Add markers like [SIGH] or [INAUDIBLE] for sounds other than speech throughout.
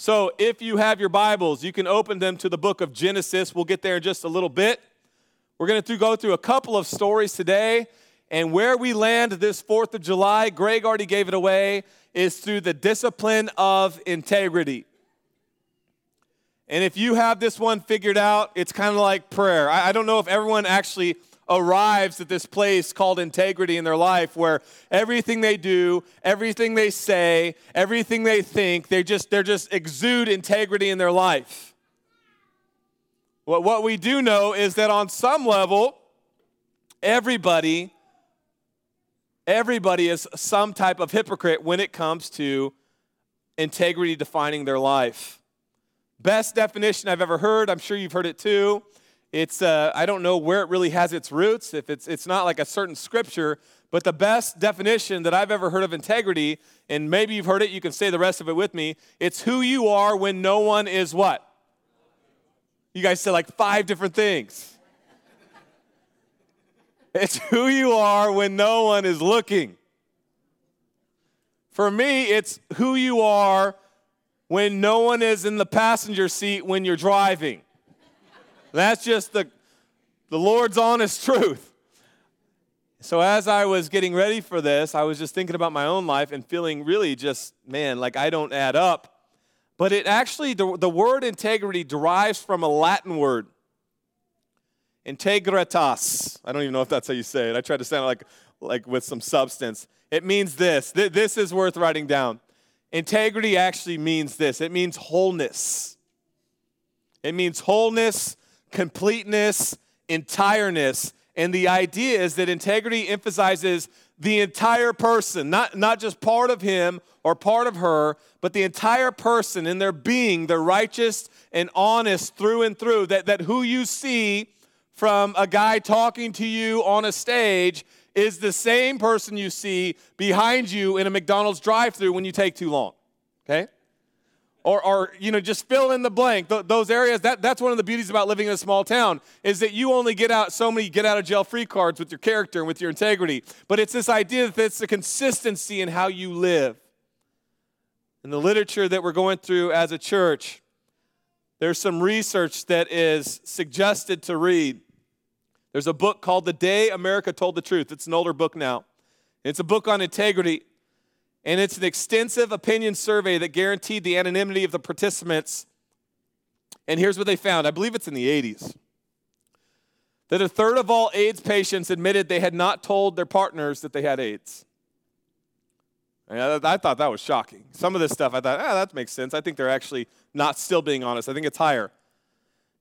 So if you have your Bibles, you can open them to the book of Genesis. We'll get there in just a little bit. We're going to go through a couple of stories today. And where we land this 4th of July, Greg already gave it away, is through the discipline of integrity. And if you have this one figured out, it's kind of like prayer. I, don't know if everyone actually arrives at this place called integrity in their life where everything they do, everything they say, everything they think, they just they're just exude integrity in their life. What, what we do know is that on some level, everybody Everybody is some type of hypocrite when it comes to integrity defining their life. Best definition I've ever heard, I'm sure you've heard it too. It's, uh, I don't know where it really has its roots, if it's, it's not like a certain scripture, but the best definition that I've ever heard of integrity, and maybe you've heard it, you can say the rest of it with me, it's who you are when no one is what? You guys said like five different things. [LAUGHS] It's who you are when no one is looking. For me, it's who you are when no one is in the passenger seat when you're driving. That's just the, the Lord's honest truth. So, as I was getting ready for this, I was just thinking about my own life and feeling really just, man, like I don't add up. But it actually, the, the word integrity derives from a Latin word Integritas. I don't even know if that's how you say it. I tried to sound like, like with some substance. It means this. This is worth writing down. Integrity actually means this it means wholeness. It means wholeness, completeness, entireness. And the idea is that integrity emphasizes the entire person, not, not just part of him or part of her, but the entire person in their being, they're righteous and honest through and through. That, that who you see from a guy talking to you on a stage is the same person you see behind you in a McDonald's drive through when you take too long. Okay? Or, or, you know, just fill in the blank. Th- those areas, that, that's one of the beauties about living in a small town, is that you only get out so many get out of jail free cards with your character and with your integrity. But it's this idea that it's the consistency in how you live. In the literature that we're going through as a church, there's some research that is suggested to read there's a book called The Day America Told the Truth. It's an older book now. It's a book on integrity, and it's an extensive opinion survey that guaranteed the anonymity of the participants. And here's what they found I believe it's in the 80s that a third of all AIDS patients admitted they had not told their partners that they had AIDS. I thought that was shocking. Some of this stuff I thought, ah, that makes sense. I think they're actually not still being honest. I think it's higher.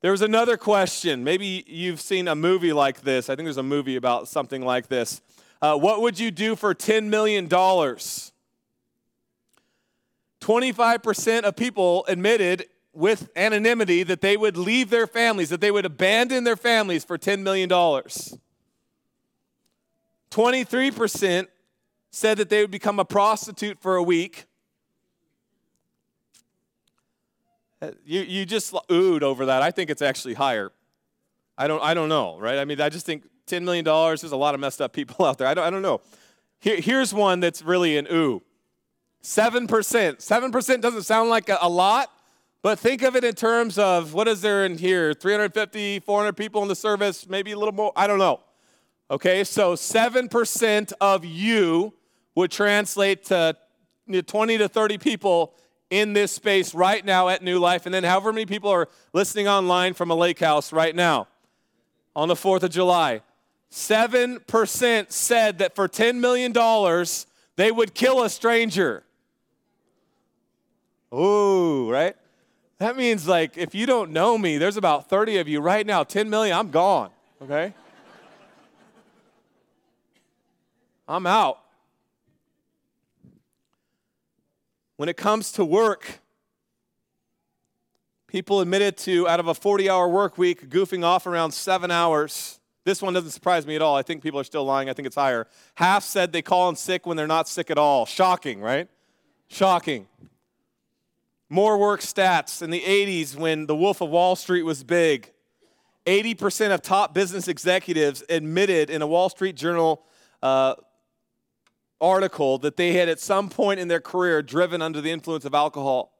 There was another question. Maybe you've seen a movie like this. I think there's a movie about something like this. Uh, what would you do for $10 million? 25% of people admitted with anonymity that they would leave their families, that they would abandon their families for $10 million. 23% said that they would become a prostitute for a week. Uh, you, you just oohed over that. I think it's actually higher. I don't, I don't know, right? I mean, I just think $10 million, there's a lot of messed up people [LAUGHS] out there. I don't, I don't know. Here, here's one that's really an ooh 7%. 7% doesn't sound like a, lot, but think of it in terms of what is there in here? 350, 400 people in the service, maybe a little more. I don't know. Okay, so 7% of you would translate to 20 to 30 people in this space right now at New Life, and then however many people are listening online from a lake house right now on the 4th of July. 7% said that for $10 million, they would kill a stranger. Ooh, right? That means like if you don't know me, there's about 30 of you right now, 10 million, I'm gone, okay? I'm out. When it comes to work, people admitted to, out of a 40 hour work week, goofing off around seven hours. This one doesn't surprise me at all. I think people are still lying. I think it's higher. Half said they call in sick when they're not sick at all. Shocking, right? Shocking. More work stats in the 80s when the Wolf of Wall Street was big. 80% of top business executives admitted in a Wall Street Journal uh, article that they had at some point in their career driven under the influence of alcohol.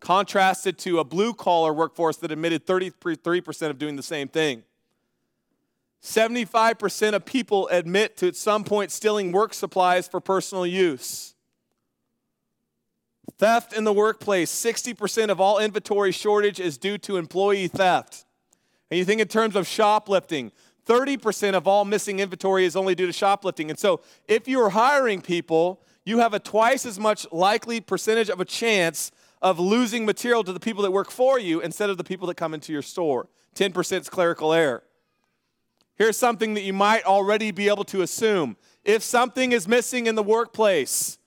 contrasted to a blue collar workforce that admitted 33% of doing the same thing. 75% of people admit to at some point stealing work supplies for personal use. Theft in the workplace 60% of all inventory shortage is due to employee theft. And you think in terms of shoplifting, 30% of all missing inventory is only due to shoplifting. And so if you're hiring people, you have a twice as much likely percentage of a chance of losing material to the people that work for you instead of the people that come into your store. 10% is clerical error. Here's something that you might already be able to assume. If something is missing in the workplace,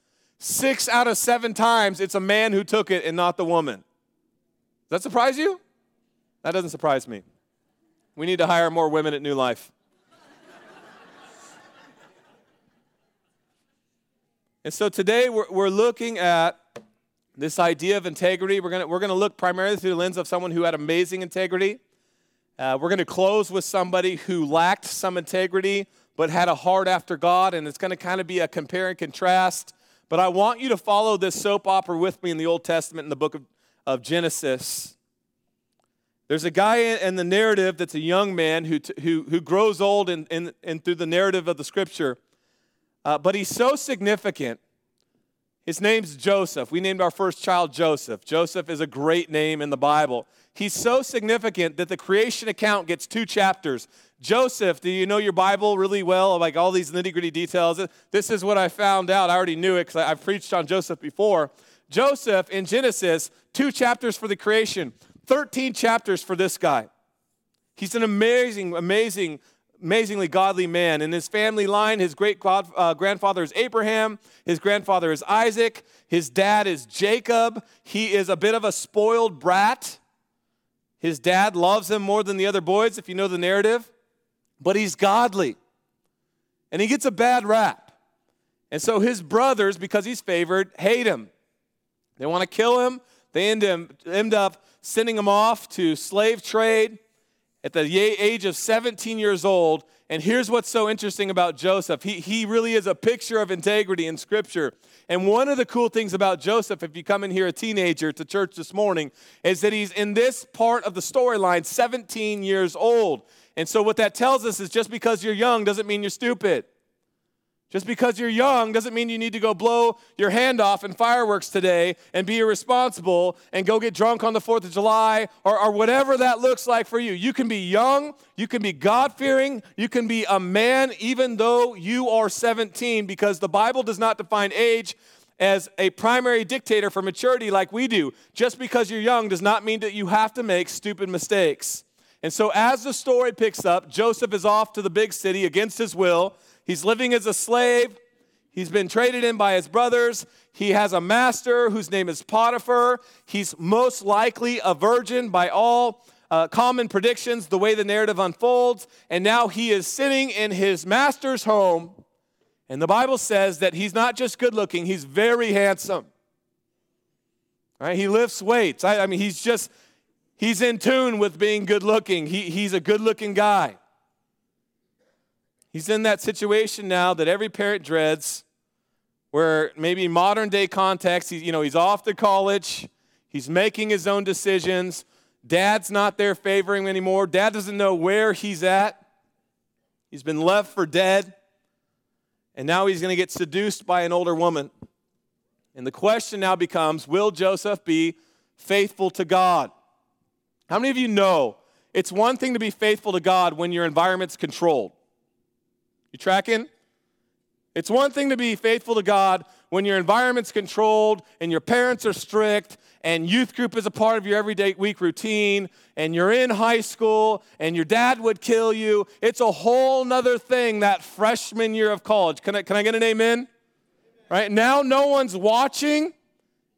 six out of seven times it's a man who took it and not the woman. Does that surprise you? That doesn't surprise me. We need to hire more women at New Life. [LAUGHS] and so today we're, we're looking at this idea of integrity. We're going we're gonna look primarily through the lens of someone who had amazing integrity. Uh, we're going to close with somebody who lacked some integrity but had a heart after God, and it's going to kind of be a compare and contrast. But I want you to follow this soap opera with me in the Old Testament in the book of, of Genesis. There's a guy in the narrative that's a young man who, who, who grows old in, in, in through the narrative of the scripture, uh, but he's so significant. His name's Joseph. We named our first child Joseph. Joseph is a great name in the Bible. He's so significant that the creation account gets two chapters. Joseph, do you know your Bible really well? Like all these nitty gritty details. This is what I found out. I already knew it because I've preached on Joseph before. Joseph in Genesis, two chapters for the creation, 13 chapters for this guy. He's an amazing, amazing, amazingly godly man. In his family line, his great uh, grandfather is Abraham, his grandfather is Isaac, his dad is Jacob. He is a bit of a spoiled brat. His dad loves him more than the other boys, if you know the narrative, but he's godly. And he gets a bad rap. And so his brothers, because he's favored, hate him. They want to kill him. They end, end up sending him off to slave trade at the age of 17 years old. And here's what's so interesting about Joseph he, he really is a picture of integrity in Scripture. And one of the cool things about Joseph, if you come in here a teenager to church this morning, is that he's in this part of the storyline 17 years old. And so, what that tells us is just because you're young doesn't mean you're stupid. Just because you're young doesn't mean you need to go blow your hand off in fireworks today and be irresponsible and go get drunk on the 4th of July or, or whatever that looks like for you. You can be young, you can be God fearing, you can be a man even though you are 17 because the Bible does not define age as a primary dictator for maturity like we do. Just because you're young does not mean that you have to make stupid mistakes. And so, as the story picks up, Joseph is off to the big city against his will. He's living as a slave. He's been traded in by his brothers. He has a master whose name is Potiphar. He's most likely a virgin by all uh, common predictions, the way the narrative unfolds. And now he is sitting in his master's home. And the Bible says that he's not just good looking, he's very handsome. Right? He lifts weights. I, I mean, he's just, he's in tune with being good looking. He, he's a good looking guy. He's in that situation now that every parent dreads, where maybe modern day context, he's, you know, he's off to college, he's making his own decisions. Dad's not there favoring him anymore. Dad doesn't know where he's at. He's been left for dead. And now he's going to get seduced by an older woman. And the question now becomes will Joseph be faithful to God? How many of you know it's one thing to be faithful to God when your environment's controlled? You tracking? It's one thing to be faithful to God when your environment's controlled and your parents are strict and youth group is a part of your everyday week routine and you're in high school and your dad would kill you. It's a whole nother thing that freshman year of college. Can I, can I get an amen? Right now, no one's watching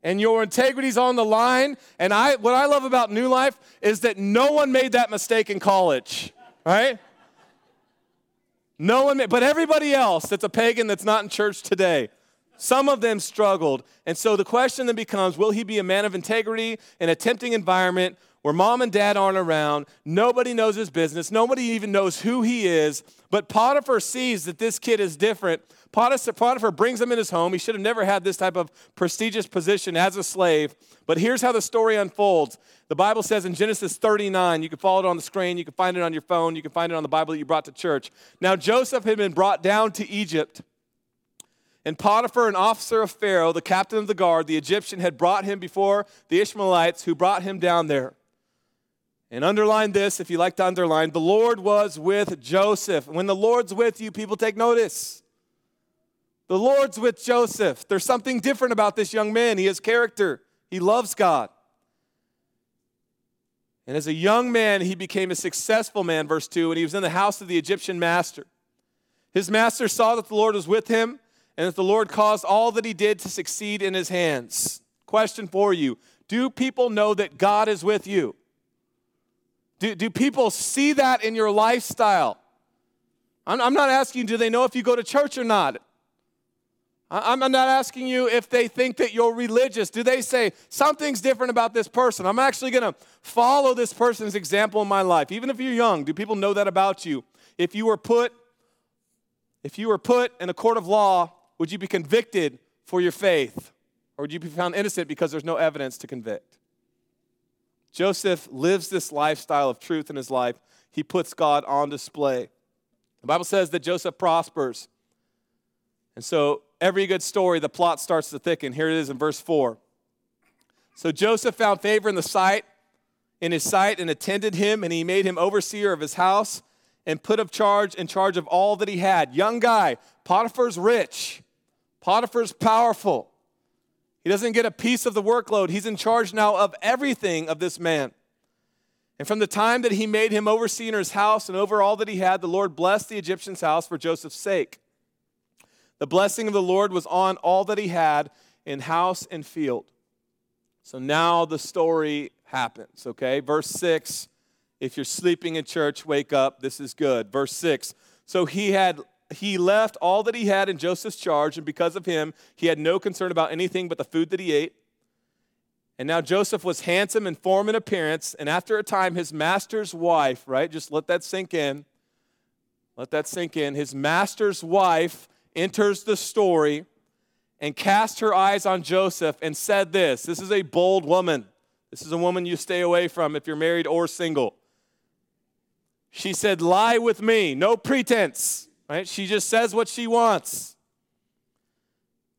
and your integrity's on the line. And I, what I love about New Life is that no one made that mistake in college, right? No one, but everybody else that's a pagan that's not in church today, Some of them struggled. And so the question then becomes will he be a man of integrity in a tempting environment where mom and dad aren't around? Nobody knows his business. Nobody even knows who he is. But Potiphar sees that this kid is different. Potiphar brings him in his home. He should have never had this type of prestigious position as a slave. But here's how the story unfolds. The Bible says in Genesis 39, you can follow it on the screen, you can find it on your phone, you can find it on the Bible that you brought to church. Now, Joseph had been brought down to Egypt. And Potiphar, an officer of Pharaoh, the captain of the guard, the Egyptian, had brought him before the Ishmaelites who brought him down there. And underline this if you like to underline the Lord was with Joseph. When the Lord's with you, people take notice. The Lord's with Joseph. There's something different about this young man. He has character, he loves God. And as a young man, he became a successful man, verse 2, and he was in the house of the Egyptian master. His master saw that the Lord was with him and that the Lord caused all that he did to succeed in his hands. Question for you Do people know that God is with you? Do, do people see that in your lifestyle? I'm, I'm not asking do they know if you go to church or not? I'm not asking you if they think that you're religious. Do they say something's different about this person? I'm actually going to follow this person's example in my life. Even if you're young, do people know that about you? If you were put if you were put in a court of law, would you be convicted for your faith? Or would you be found innocent because there's no evidence to convict? Joseph lives this lifestyle of truth in his life. He puts God on display. The Bible says that Joseph prospers. And so every good story, the plot starts to thicken. Here it is in verse 4. So Joseph found favor in the sight, in his sight, and attended him, and he made him overseer of his house and put of charge in charge of all that he had. Young guy, Potiphar's rich, Potiphar's powerful. He doesn't get a piece of the workload. He's in charge now of everything of this man. And from the time that he made him overseer in his house and over all that he had, the Lord blessed the Egyptian's house for Joseph's sake. The blessing of the Lord was on all that he had in house and field. So now the story happens, okay? Verse 6 if you're sleeping in church, wake up. This is good. Verse 6 So he had he left all that he had in Joseph's charge, and because of him, he had no concern about anything but the food that he ate. And now Joseph was handsome in form and appearance, and after a time, his master's wife, right? Just let that sink in. Let that sink in. His master's wife enters the story and cast her eyes on Joseph and said this This is a bold woman. This is a woman you stay away from if you're married or single. She said, Lie with me, no pretense. Right? She just says what she wants.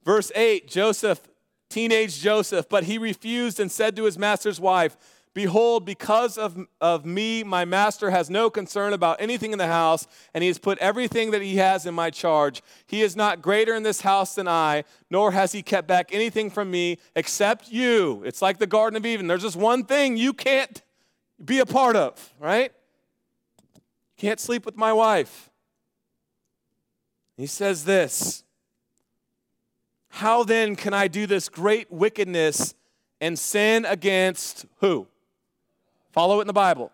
Verse 8 Joseph, teenage Joseph, but he refused and said to his master's wife, Behold, because of, of me, my master has no concern about anything in the house, and he has put everything that he has in my charge. He is not greater in this house than I, nor has he kept back anything from me except you. It's like the Garden of Eden. There's just one thing you can't be a part of, right? Can't sleep with my wife. He says this How then can I do this great wickedness and sin against who? Follow it in the Bible.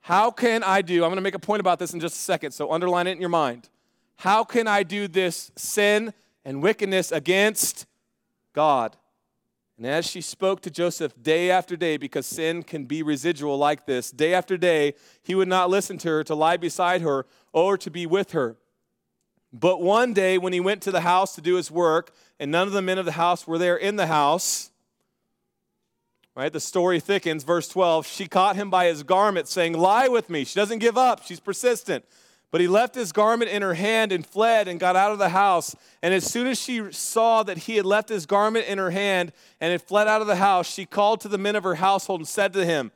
How can I do, I'm going to make a point about this in just a second, so underline it in your mind. How can I do this sin and wickedness against God? And as she spoke to Joseph day after day, because sin can be residual like this, day after day, he would not listen to her, to lie beside her, or to be with her. But one day, when he went to the house to do his work, and none of the men of the house were there in the house, Right? The story thickens. Verse 12, she caught him by his garment, saying, Lie with me. She doesn't give up, she's persistent. But he left his garment in her hand and fled and got out of the house. And as soon as she saw that he had left his garment in her hand and had fled out of the house, she called to the men of her household and said to him,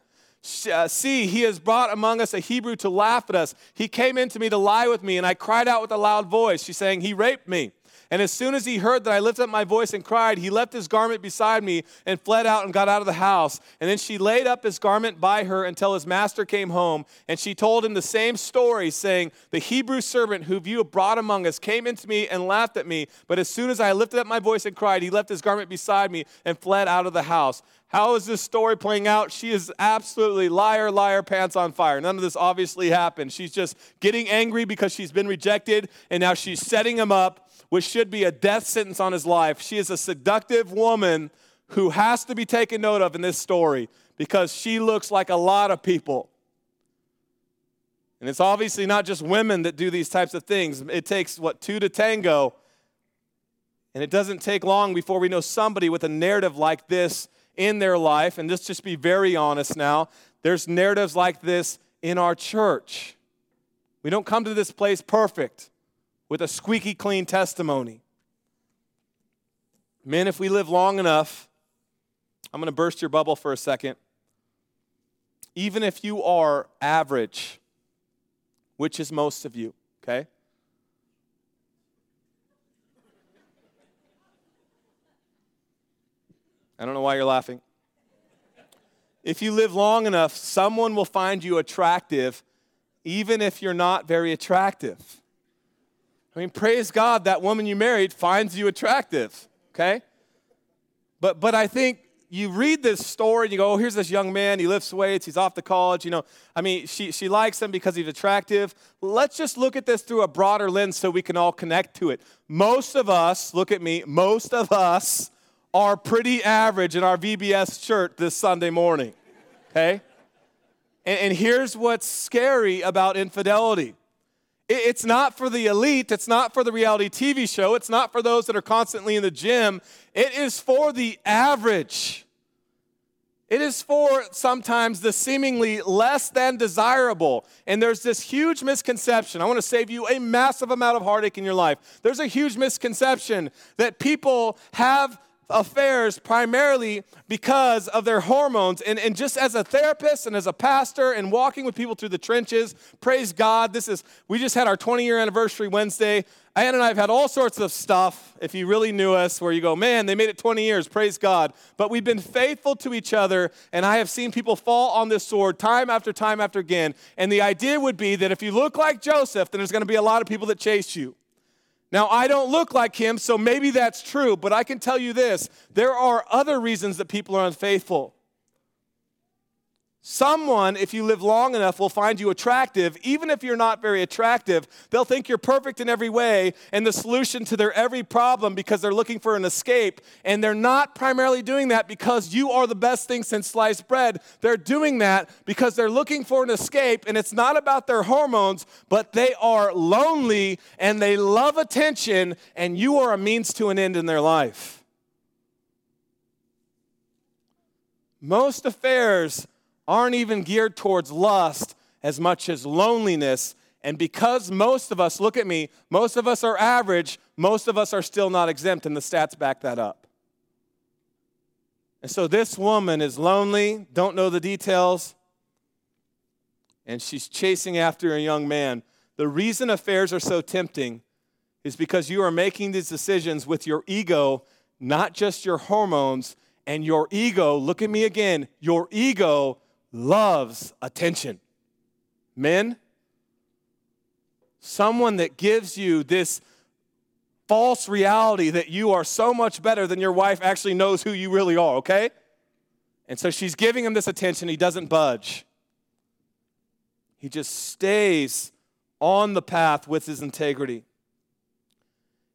Uh, see, he has brought among us a Hebrew to laugh at us. He came in to me to lie with me, and I cried out with a loud voice. She's saying, He raped me. And as soon as he heard that I lifted up my voice and cried, he left his garment beside me and fled out and got out of the house. And then she laid up his garment by her until his master came home. And she told him the same story, saying, The Hebrew servant who you have brought among us came into me and laughed at me. But as soon as I lifted up my voice and cried, he left his garment beside me and fled out of the house. How is this story playing out? She is absolutely liar, liar, pants on fire. None of this obviously happened. She's just getting angry because she's been rejected, and now she's setting him up, which should be a death sentence on his life. She is a seductive woman who has to be taken note of in this story because she looks like a lot of people. And it's obviously not just women that do these types of things. It takes, what, two to tango. And it doesn't take long before we know somebody with a narrative like this in their life, and let's just be very honest now, there's narratives like this in our church. We don't come to this place perfect with a squeaky clean testimony. Men, if we live long enough, I'm going to burst your bubble for a second. Even if you are average, which is most of you, okay? I don't know why you're laughing. If you live long enough, someone will find you attractive, even if you're not very attractive. I mean, praise God that woman you married finds you attractive, okay? But, but I think you read this story and you go, oh, here's this young man, he lifts weights, he's off to college, you know. I mean, she, she likes him because he's attractive. Let's just look at this through a broader lens so we can all connect to it. Most of us, look at me, most of us are pretty average in our VBS church this Sunday morning, okay? And, and here's what's scary about infidelity it's not for the elite, it's not for the reality TV show, it's not for those that are constantly in the gym, it is for the average. It is for sometimes the seemingly less than desirable. And there's this huge misconception. I want to save you a massive amount of heartache in your life. There's a huge misconception that people have affairs primarily because of their hormones. And, and just as a therapist and as a pastor and walking with people through the trenches, praise God. This is, we just had our 20 year anniversary Wednesday. Ann and I have had all sorts of stuff, if you really knew us, where you go, man, they made it 20 years, praise God. But we've been faithful to each other, and I have seen people fall on this sword time after time after again. And the idea would be that if you look like Joseph, then there's going to be a lot of people that chase you. Now, I don't look like him, so maybe that's true, but I can tell you this there are other reasons that people are unfaithful. Someone, if you live long enough, will find you attractive. Even if you're not very attractive, they'll think you're perfect in every way and the solution to their every problem because they're looking for an escape. And they're not primarily doing that because you are the best thing since sliced bread. They're doing that because they're looking for an escape, and it's not about their hormones, but they are lonely and they love attention, and you are a means to an end in their life. Most affairs aren't even geared towards lust as much as loneliness. And because most of us, look at me, most of us are average, most of us are still not exempt, and the stats back that up. And so this woman is lonely, don't know the details, and she's chasing after a young man. The reason affairs are so tempting is because you are making these decisions with your ego, not just your hormones, and your ego, look at me again, your ego loves attention. Men, someone that gives you this false reality that you are so much better than your wife actually knows who you really are, okay? And so she's giving him this attention. He doesn't budge. He just stays on the path with his integrity.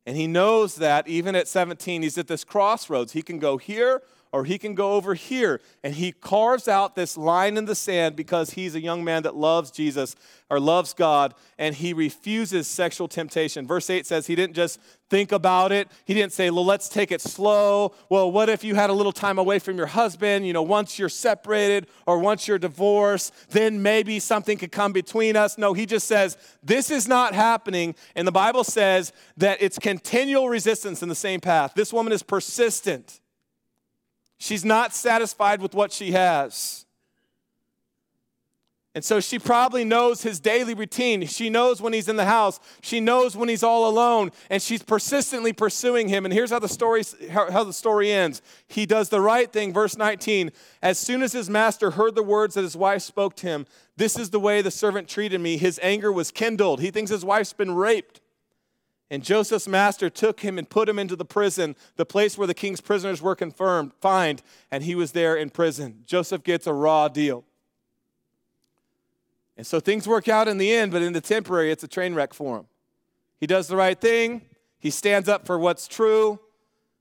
And he knows that even at 17, he's at this crossroads. He can go here or he can go over here. And he carves out this line in the sand because he's a young man that loves Jesus or loves God and he refuses sexual temptation. Verse 8 says he didn't just think about it. He didn't say, well, let's take it slow. Well, what if you had a little time away from your husband? You know, once you're separated or once you're divorced, then maybe something could come between us. No, he just says, this is not happening. And the Bible says that it's continual resistance in the same path. This woman is persistent. She's not satisfied with what she has. And so she probably knows his daily routine. She knows when he's in the house. She knows when he's all alone. And she's persistently pursuing him. And here's how the story, how the story ends. He does the right thing. Verse 19. As soon as his master heard the words that his wife spoke to him, this is the way the servant treated me, his anger was kindled. He thinks his wife's been raped. And Joseph's master took him and put him into the prison, the place where the king's prisoners were confirmed, fined, and he was there in prison. Joseph gets a raw deal. And so things work out in the end, but in the temporary, it's a train wreck for him. He does the right thing, he stands up for what's true.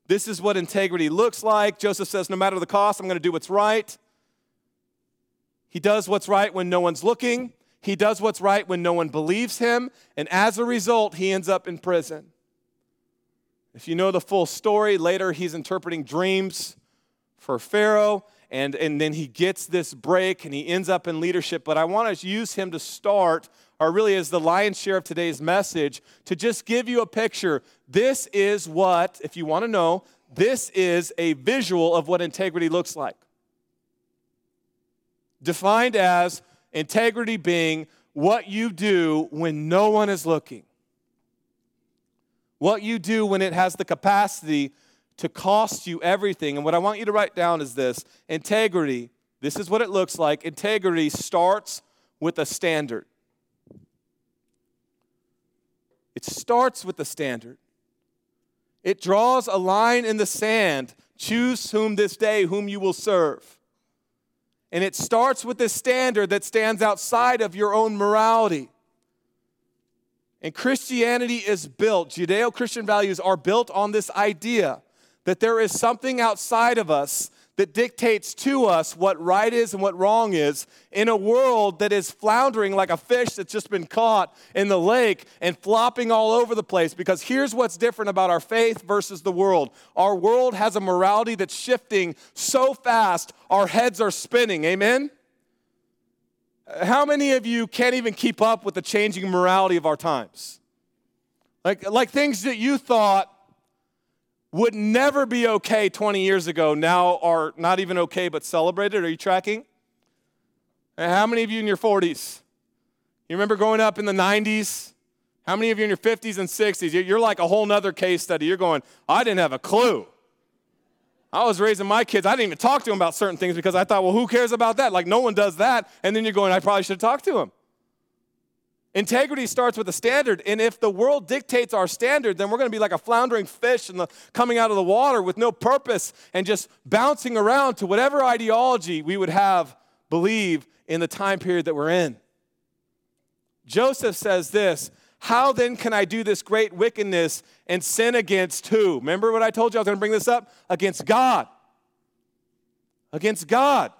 This is what integrity looks like. Joseph says, No matter the cost, I'm going to do what's right. He does what's right when no one's looking. He does what's right when no one believes him. And as a result, he ends up in prison. If you know the full story, later he's interpreting dreams for Pharaoh and, and then he gets this break and he ends up in leadership. But I want to use him to start, or really as the lion's share of today's message, to just give you a picture. This is what, if you want to know, this is a visual of what integrity looks like. Defined as integrity being what you do when no one is looking. What you do when it has the capacity to cost you everything. And what I want you to write down is this integrity, this is what it looks like. Integrity starts with a standard. It starts with the standard. It draws a line in the sand. Choose whom this day, whom you will serve. And it starts with this standard that stands outside of your own morality. And Christianity is built, Judeo Christian values are built on this idea that there is something outside of us that dictates to us what right is and what wrong is in a world that is floundering like a fish that's just been caught in the lake and flopping all over the place. Because here's what's different about our faith versus the world our world has a morality that's shifting so fast, our heads are spinning. Amen? How many of you can't even keep up with the changing morality of our times? Like, like things that you thought would never be okay 20 years ago now are not even okay but celebrated. Are you tracking? And how many of you in your 40s? You remember growing up in the 90s? How many of you in your 50s and 60s? You're like a whole nother case study. You're going, I didn't have a clue. I was raising my kids. I didn't even talk to them about certain things because I thought, well, who cares about that? Like, no one does that. And then you're going, I probably should have talked to them. Integrity starts with a standard, and if the world dictates our standard, then we're going to be like a floundering fish in the, coming out of the water with no purpose and just bouncing around to whatever ideology we would have believe in the time period that we're in. Joseph says this How then can I do this great wickedness and sin against who? Remember what I told you? I was going to bring this up? Against God. Against God.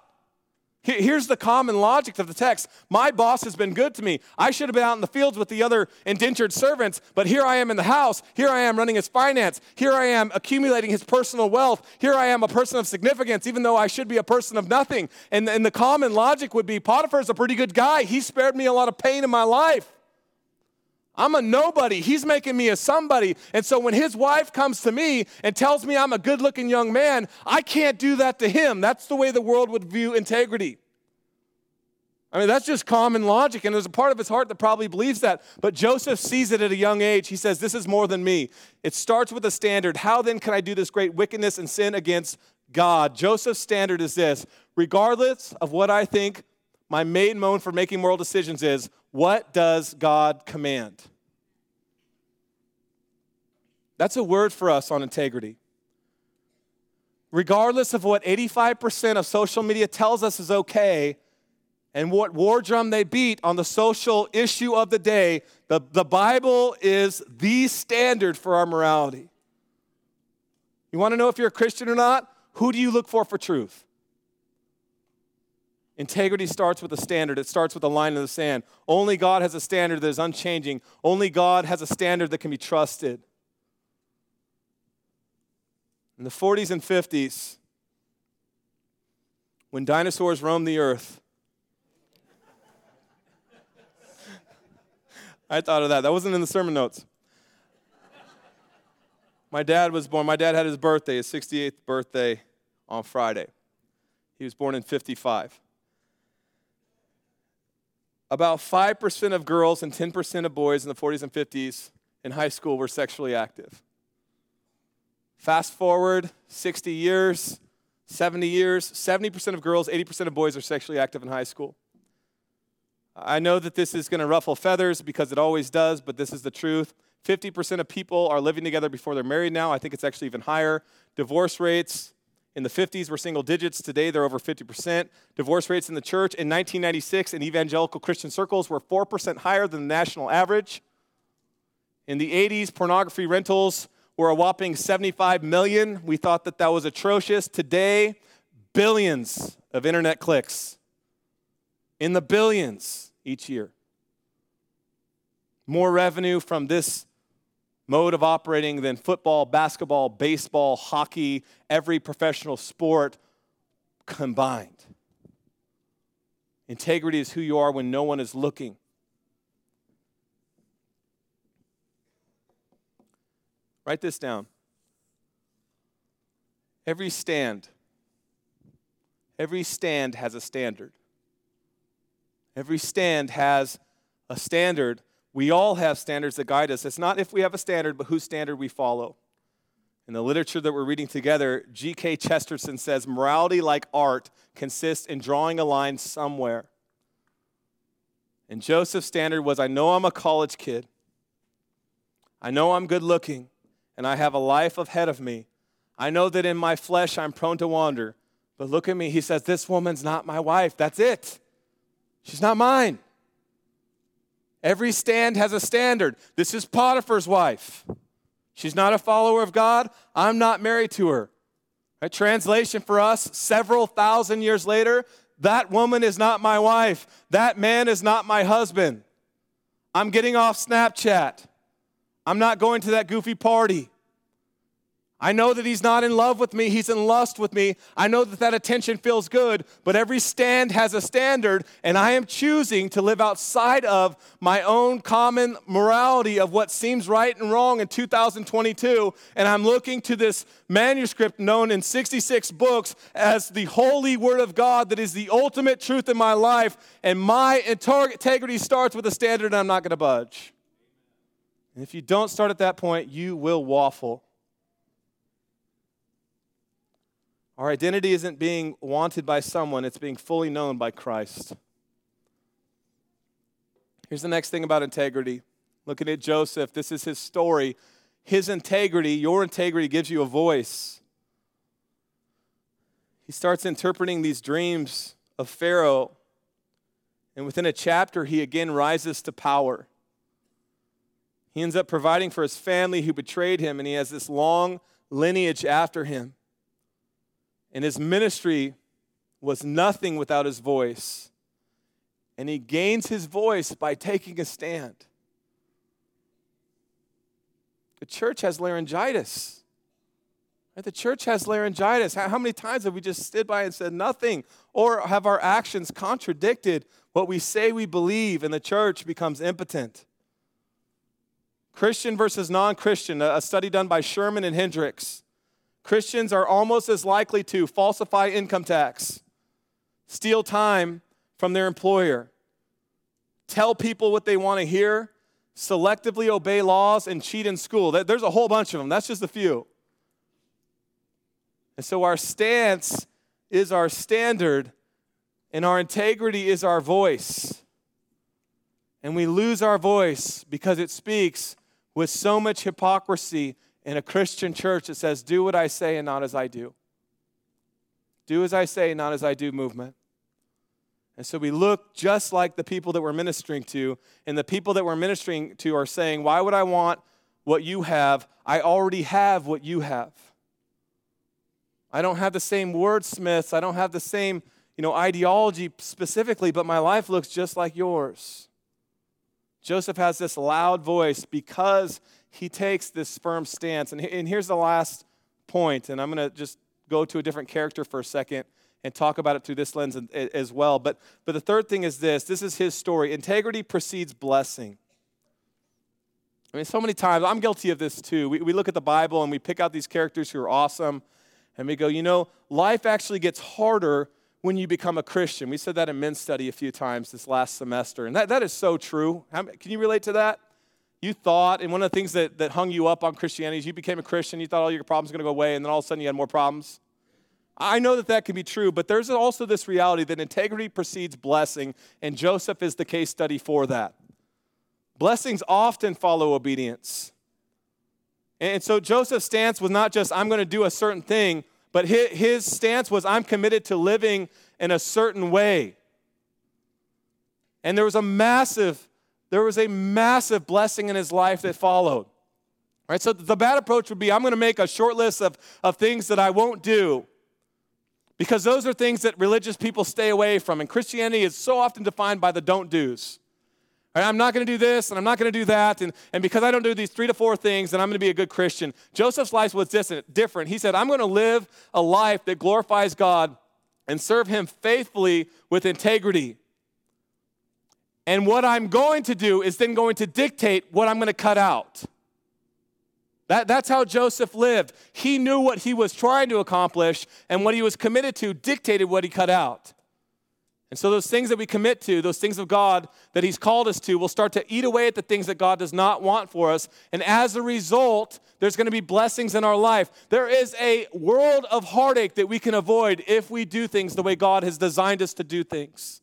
Here's the common logic of the text. My boss has been good to me. I should have been out in the fields with the other indentured servants, but here I am in the house. Here I am running his finance. Here I am accumulating his personal wealth. Here I am a person of significance, even though I should be a person of nothing. And, and the common logic would be Potiphar's a pretty good guy. He spared me a lot of pain in my life. I'm a nobody. He's making me a somebody. And so when his wife comes to me and tells me I'm a good looking young man, I can't do that to him. That's the way the world would view integrity. I mean, that's just common logic, and there's a part of his heart that probably believes that. But Joseph sees it at a young age. He says, This is more than me. It starts with a standard. How then can I do this great wickedness and sin against God? Joseph's standard is this regardless of what I think my main moan for making moral decisions is, what does God command? That's a word for us on integrity. Regardless of what 85% of social media tells us is okay and what war drum they beat on the social issue of the day, the, the Bible is the standard for our morality. You want to know if you're a Christian or not? Who do you look for for truth? Integrity starts with a standard. It starts with a line in the sand. Only God has a standard that is unchanging. Only God has a standard that can be trusted. In the 40s and 50s, when dinosaurs roamed the earth, [LAUGHS] I thought of that. That wasn't in the sermon notes. My dad was born, my dad had his birthday, his 68th birthday on Friday. He was born in 55 about 5% of girls and 10% of boys in the 40s and 50s in high school were sexually active. Fast forward 60 years, 70 years, 70% of girls, 80% of boys are sexually active in high school. I know that this is going to ruffle feathers because it always does, but this is the truth. 50% of people are living together before they're married now. I think it's actually even higher. Divorce rates in the 50s were single digits. Today they're over 50%. Divorce rates in the church in 1996 in evangelical Christian circles were 4% higher than the national average. In the 80s, pornography rentals were a whopping 75 million. We thought that that was atrocious. Today, billions of internet clicks. In the billions each year. More revenue from this mode of operating than football, basketball, baseball, hockey, every professional sport combined. Integrity is who you are when no one is looking. Write this down. Every stand, every stand has a standard. Every stand has a standard we all have standards that guide us. It's not if we have a standard, but whose standard we follow. In the literature that we're reading together, G.K. Chesterton says morality, like art, consists in drawing a line somewhere. And Joseph's standard was I know I'm a college kid, I know I'm good looking, and I have a life ahead of me. I know that in my flesh I'm prone to wander. But look at me. He says, This woman's not my wife. That's it. She's not mine. Every stand has a standard. This is Potiphar's wife. She's not a follower of God. I'm not married to her. A translation for us several thousand years later that woman is not my wife. That man is not my husband. I'm getting off Snapchat. I'm not going to that goofy party. I know that he's not in love with me, he's in lust with me. I know that that attention feels good, but every stand has a standard, and I am choosing to live outside of my own common morality of what seems right and wrong in 2022. And I'm looking to this manuscript known in 66 books as the holy word of God that is the ultimate truth in my life, and my integrity starts with a standard, and I'm not gonna budge. And if you don't start at that point, you will waffle. Our identity isn't being wanted by someone, it's being fully known by Christ. Here's the next thing about integrity. Looking at Joseph, this is his story. His integrity, your integrity, gives you a voice. He starts interpreting these dreams of Pharaoh, and within a chapter, he again rises to power. He ends up providing for his family who betrayed him, and he has this long lineage after him. And his ministry was nothing without his voice. And he gains his voice by taking a stand. The church has laryngitis. The church has laryngitis. How many times have we just stood by and said nothing? Or have our actions contradicted what we say we believe and the church becomes impotent? Christian versus non Christian, a study done by Sherman and Hendricks. Christians are almost as likely to falsify income tax, steal time from their employer, tell people what they want to hear, selectively obey laws, and cheat in school. There's a whole bunch of them. That's just a few. And so our stance is our standard, and our integrity is our voice. And we lose our voice because it speaks with so much hypocrisy in a Christian church that says, do what I say and not as I do. Do as I say, not as I do movement. And so we look just like the people that we're ministering to, and the people that we're ministering to are saying, Why would I want what you have? I already have what you have. I don't have the same wordsmiths, I don't have the same you know, ideology specifically, but my life looks just like yours. Joseph has this loud voice because he takes this firm stance. And, and here's the last point, and I'm going to just go to a different character for a second and talk about it through this lens as well. But, but the third thing is this this is his story integrity precedes blessing. I mean, so many times, I'm guilty of this too. We, we look at the Bible and we pick out these characters who are awesome, and we go, you know, life actually gets harder when you become a Christian. We said that in men's study a few times this last semester, and that, that is so true. How, can you relate to that? You thought, and one of the things that, that hung you up on Christianity is you became a Christian, you thought all your problems were going to go away, and then all of a sudden you had more problems. I know that that can be true, but there's also this reality that integrity precedes blessing, and Joseph is the case study for that. Blessings often follow obedience. And so Joseph's stance was not just, I'm going to do a certain thing, but his, stance was, I'm committed to living in a certain way. And there was a massive, there was a massive blessing in his life that followed. Right? So the bad approach would be I'm going to make a short list of, of things that I won't do because those are things that religious people stay away from. And Christianity is so often defined by the don't do's. Right? I'm not going to do this and I'm not going to do that. And, and because I don't do these three to four things, then I'm going to be a good Christian. Joseph's life was different. He said, I'm going to live a life that glorifies God and serve Him faithfully with integrity. And what I'm going to do is then going to dictate what I'm going to cut out. That, that's how Joseph lived. He knew what he was trying to accomplish, and what he was committed to dictated what he cut out. And so, those things that we commit to, those things of God that He's called us to, will start to eat away at the things that God does not want for us. And as a result, there's going to be blessings in our life. There is a world of heartache that we can avoid if we do things the way God has designed us to do things.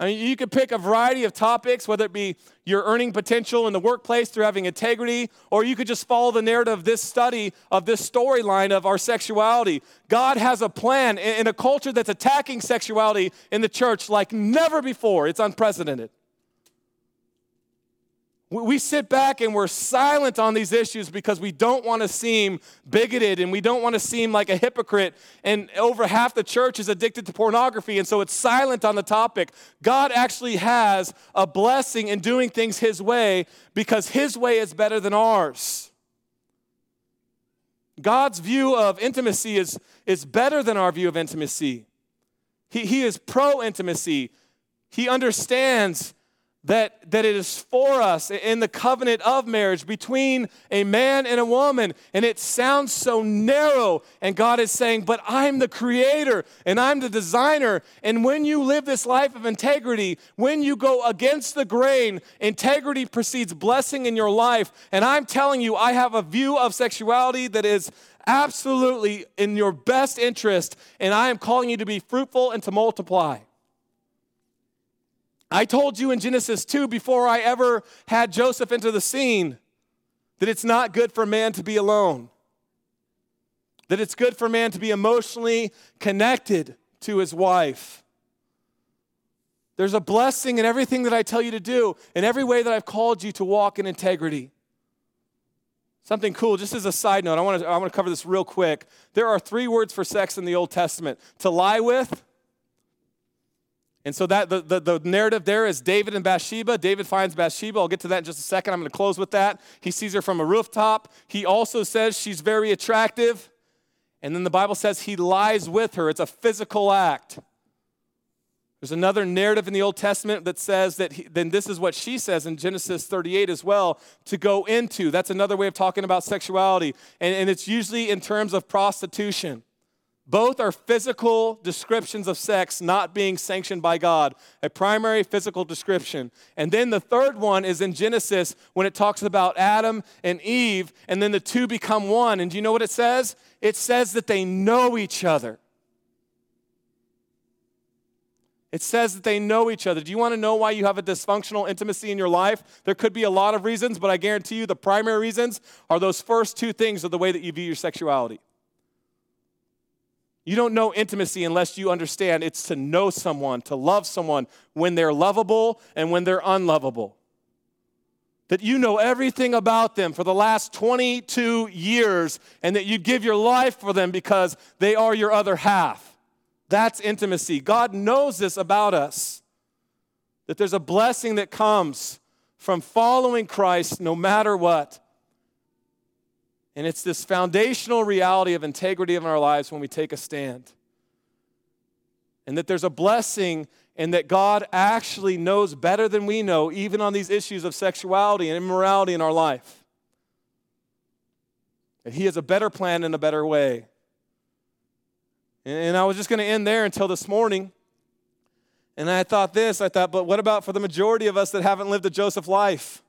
I mean, you could pick a variety of topics, whether it be your earning potential in the workplace through having integrity, or you could just follow the narrative of this study, of this storyline of our sexuality. God has a plan in a culture that's attacking sexuality in the church like never before. It's unprecedented. We sit back and we're silent on these issues because we don't want to seem bigoted and we don't want to seem like a hypocrite. And over half the church is addicted to pornography, and so it's silent on the topic. God actually has a blessing in doing things His way because His way is better than ours. God's view of intimacy is, is better than our view of intimacy. He, he is pro intimacy, He understands that, that it is for us in the covenant of marriage between a man and a woman. And it sounds so narrow. And God is saying, But I'm the creator and I'm the designer. And when you live this life of integrity, when you go against the grain, integrity precedes blessing in your life. And I'm telling you, I have a view of sexuality that is absolutely in your best interest. And I am calling you to be fruitful and to multiply. I told you in Genesis 2 before I ever had Joseph enter the scene that it's not good for man to be alone, that it's good for man to be emotionally connected to his wife. There's a blessing in everything that I tell you to do, in every way that I've called you to walk in integrity. Something cool, just as a side note, I want to, I want to cover this real quick. There are three words for sex in the Old Testament to lie with, and so that the, the, the, narrative there is David and Bathsheba. David finds Bathsheba. I'll get to that in just a second. I'm going to close with that. He sees her from a rooftop. He also says she's very attractive. And then the Bible says he lies with her. It's a physical act. There's another narrative in the Old Testament that says that he, then this is what she says in Genesis 38 as well to go into. That's another way of talking about sexuality. And, and it's usually in terms of prostitution. Both are physical descriptions of sex not being sanctioned by God, a primary physical description. And then the third one is in Genesis when it talks about Adam and Eve, and then the two become one. And do you know what it says? It says that they know each other. It says that they know each other. Do you want to know why you have a dysfunctional intimacy in your life? There could be a lot of reasons, but I guarantee you the primary reasons are those first two things of the way that you view your sexuality. You don't know intimacy unless you understand it's to know someone, to love someone when they're lovable and when they're unlovable. That you know everything about them for the last 22 years and that you'd give your life for them because they are your other half. That's intimacy. God knows this about us. That there's a blessing that comes from following Christ no matter what. And it's this foundational reality of integrity in our lives when we take a stand. And that there's a blessing and that God actually knows better than we know, even on these issues of sexuality and immorality in our life. And He has a better plan and a better way. And I was just going to end there until this morning. And I thought this I thought, but what about for the majority of us that haven't lived a Joseph life?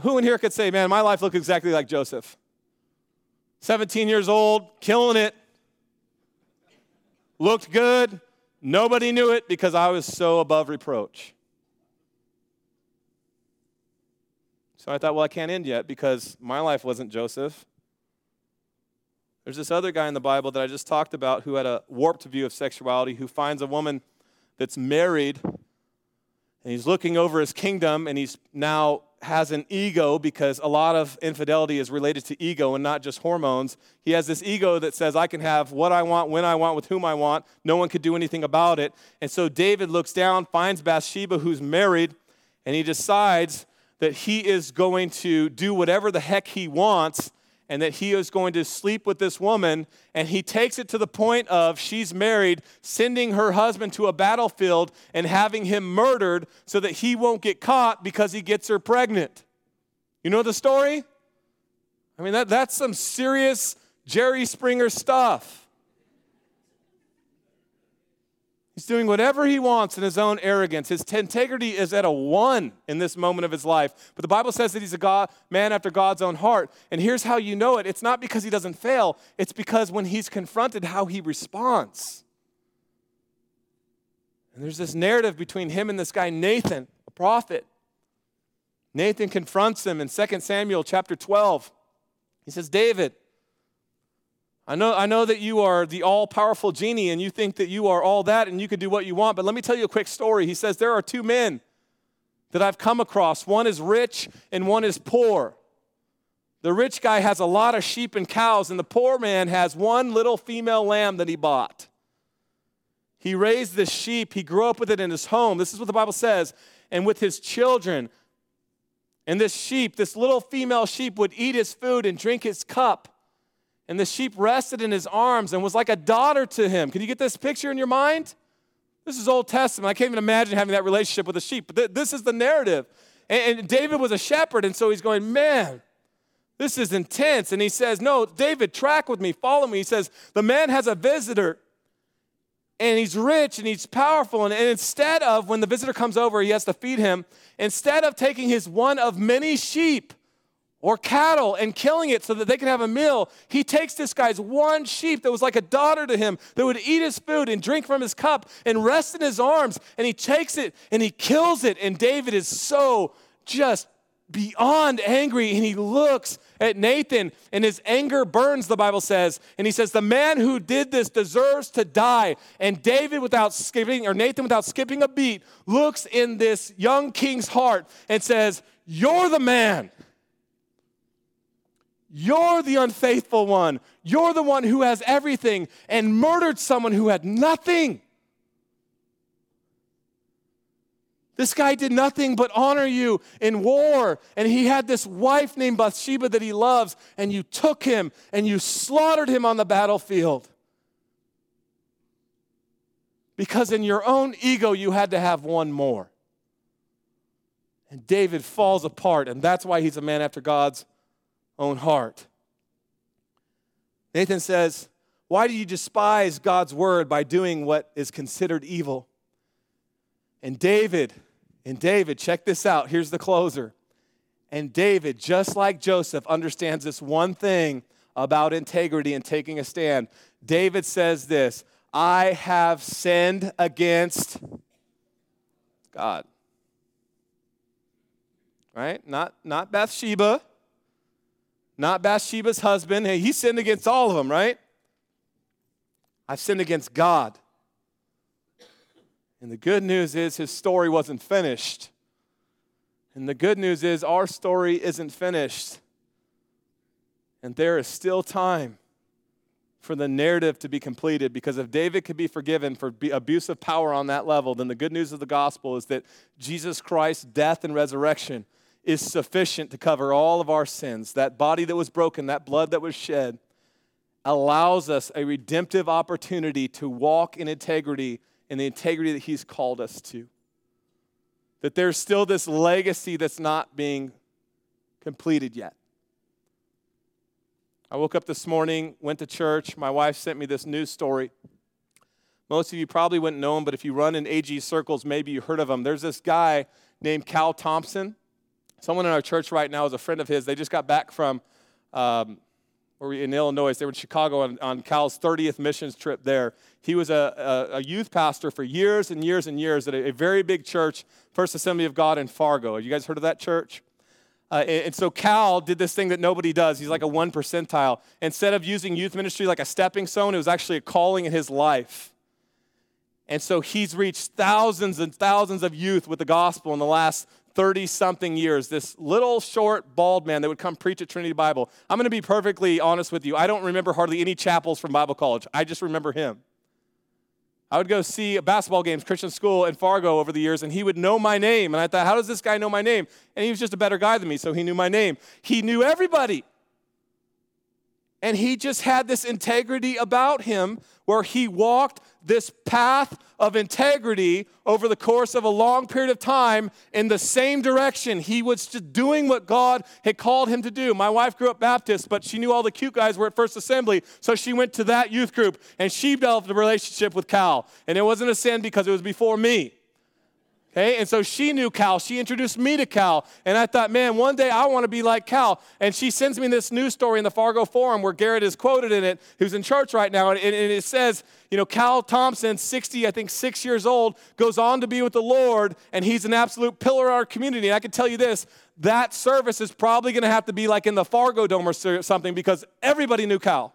Who in here could say, man, my life looked exactly like Joseph? 17 years old, killing it, looked good. Nobody knew it because I was so above reproach. So I thought, well, I can't end yet because my life wasn't Joseph. There's this other guy in the Bible that I just talked about who had a warped view of sexuality, who finds a woman that's married and he's looking over his kingdom and he's now has an ego because a lot of infidelity is related to ego and not just hormones. He has this ego that says, I can have what I want, when I want, with whom I want. No one could do anything about it. And so David looks down, finds Bathsheba, who's married, and he decides that he is going to do whatever the heck he wants and that he is going to sleep with this woman. And he takes it to the point of she's married, sending her husband to a battlefield and having him murdered so that he won't get caught because he gets her pregnant. You know the story? I mean, that, that's some serious Jerry Springer stuff. He's doing whatever he wants in his own arrogance. His integrity is at a one in this moment of his life. But the Bible says that he's a God, man after God's own heart. And here's how you know it it's not because he doesn't fail, it's because when he's confronted, how he responds. And there's this narrative between him and this guy, Nathan, a prophet. Nathan confronts him in 2 Samuel chapter 12. He says, David, I know, I know that you are the all powerful genie and you think that you are all that and you can do what you want, but let me tell you a quick story. He says, There are two men that I've come across one is rich and one is poor. The rich guy has a lot of sheep and cows, and the poor man has one little female lamb that he bought. He raised this sheep, he grew up with it in his home. This is what the Bible says. And with his children, and this sheep, this little female sheep, would eat his food and drink his cup. And the sheep rested in his arms and was like a daughter to him. Can you get this picture in your mind? This is Old Testament. I can't even imagine having that relationship with a sheep, but th- this is the narrative. And, and David was a shepherd, and so he's going, Man, this is intense. And he says, No, David, track with me, follow me. He says, The man has a visitor, and he's rich and he's powerful. And, and instead of, when the visitor comes over, he has to feed him, instead of taking his one of many sheep, or cattle and killing it so that they can have a meal. He takes this guy's one sheep that was like a daughter to him that would eat his food and drink from his cup and rest in his arms. And he takes it and he kills it. And David is so just beyond angry and he looks at Nathan and his anger burns, the Bible says. And he says, The man who did this deserves to die. And David, without skipping, or Nathan, without skipping a beat, looks in this young king's heart and says, You're the man. You're the unfaithful one. You're the one who has everything and murdered someone who had nothing. This guy did nothing but honor you in war, and he had this wife named Bathsheba that he loves, and you took him and you slaughtered him on the battlefield. Because in your own ego, you had to have one more. And David falls apart, and that's why he's a man after God's own heart. Nathan says, Why do you despise God's word by doing what is considered evil? And David, and David, check this out. Here's the closer. And David, just like Joseph, understands this one thing about integrity and taking a stand. David says this I have sinned against God. Right? Not, not Bathsheba, not Bathsheba's husband. Hey, he sinned against all of them, right? I've sinned against God. And the good news is his story wasn't finished. And the good news is our story isn't finished. And there is still time for the narrative to be completed because if David could be forgiven for abuse of power on that level, then the good news of the gospel is that Jesus Christ's death and resurrection is sufficient to cover all of our sins. That body that was broken, that blood that was shed, allows us a redemptive opportunity to walk in integrity, in the integrity that He's called us to. That there's still this legacy that's not being completed yet. I woke up this morning, went to church. My wife sent me this news story. Most of you probably wouldn't know him, but if you run in AG circles, maybe you heard of him. There's this guy named Cal Thompson. Someone in our church right now is a friend of his. They just got back from um, where we in Illinois. They were in Chicago on, on Cal's 30th missions trip there. He was a, a, a, youth pastor for years and years and years at a, a, very big church, First Assembly of God in Fargo. Have you guys heard of that church? Uh, and, and, so Cal did this thing that nobody does. He's like a one percentile. Instead of using youth ministry like a stepping stone, it was actually a calling in his life. And so he's reached thousands and thousands of youth with the gospel in the last 30 something years. This little short bald man that would come preach at Trinity Bible. I'm going to be perfectly honest with you. I don't remember hardly any chapels from Bible college. I just remember him. I would go see basketball games, Christian school in Fargo over the years, and he would know my name. And I thought, how does this guy know my name? And he was just a better guy than me, so he knew my name. He knew everybody. And he just had this integrity about him where he walked this path of integrity over the course of a long period of time in the same direction. He was just doing what God had called him to do. My wife grew up Baptist, but she knew all the cute guys were at First Assembly, so she went to that youth group and she developed a relationship with Cal. And it wasn't a sin because it was before me. Okay, and so she knew Cal. She introduced me to Cal. And I thought, man, one day I want to be like Cal. And she sends me this news story in the Fargo Forum where Garrett is quoted in it, who's in church right now. And, and it says, you know, Cal Thompson, 60, I think six years old, goes on to be with the Lord, and he's an absolute pillar in our community. And I can tell you this that service is probably going to have to be like in the Fargo Dome or something because everybody knew Cal.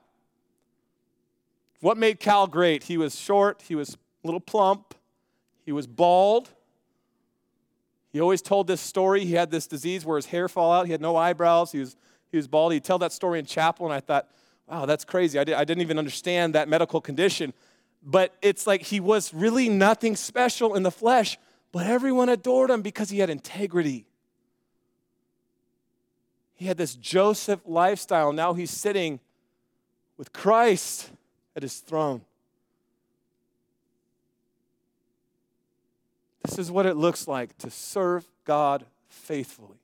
What made Cal great? He was short, he was a little plump, he was bald. He always told this story. He had this disease where his hair fall out. He had no eyebrows. He was, he was bald. He'd tell that story in chapel, and I thought, wow, that's crazy. I, did, I didn't even understand that medical condition. But it's like he was really nothing special in the flesh, but everyone adored him because he had integrity. He had this Joseph lifestyle. Now he's sitting with Christ at his throne. This is what it looks like to serve God faithfully,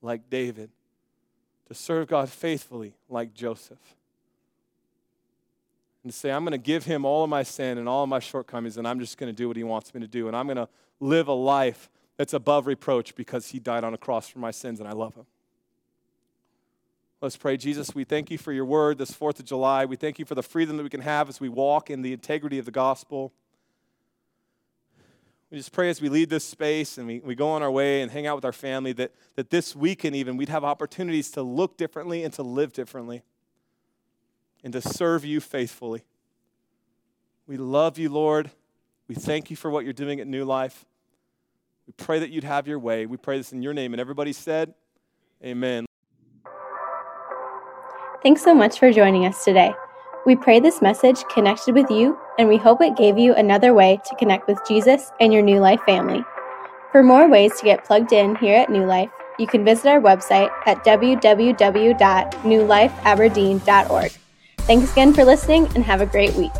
like David, to serve God faithfully, like Joseph. And to say, I'm going to give him all of my sin and all of my shortcomings, and I'm just going to do what he wants me to do. And I'm going to live a life that's above reproach because he died on a cross for my sins, and I love him. Let's pray. Jesus, we thank you for your word this 4th of July. We thank you for the freedom that we can have as we walk in the integrity of the gospel. We just pray as we leave this space and we, we go on our way and hang out with our family that, that this weekend, even, we'd have opportunities to look differently and to live differently and to serve you faithfully. We love you, Lord. We thank you for what you're doing at New Life. We pray that you'd have your way. We pray this in your name. And everybody said, Amen. Thanks so much for joining us today. We pray this message connected with you, and we hope it gave you another way to connect with Jesus and your New Life family. For more ways to get plugged in here at New Life, you can visit our website at www.newlifeaberdeen.org. Thanks again for listening and have a great week.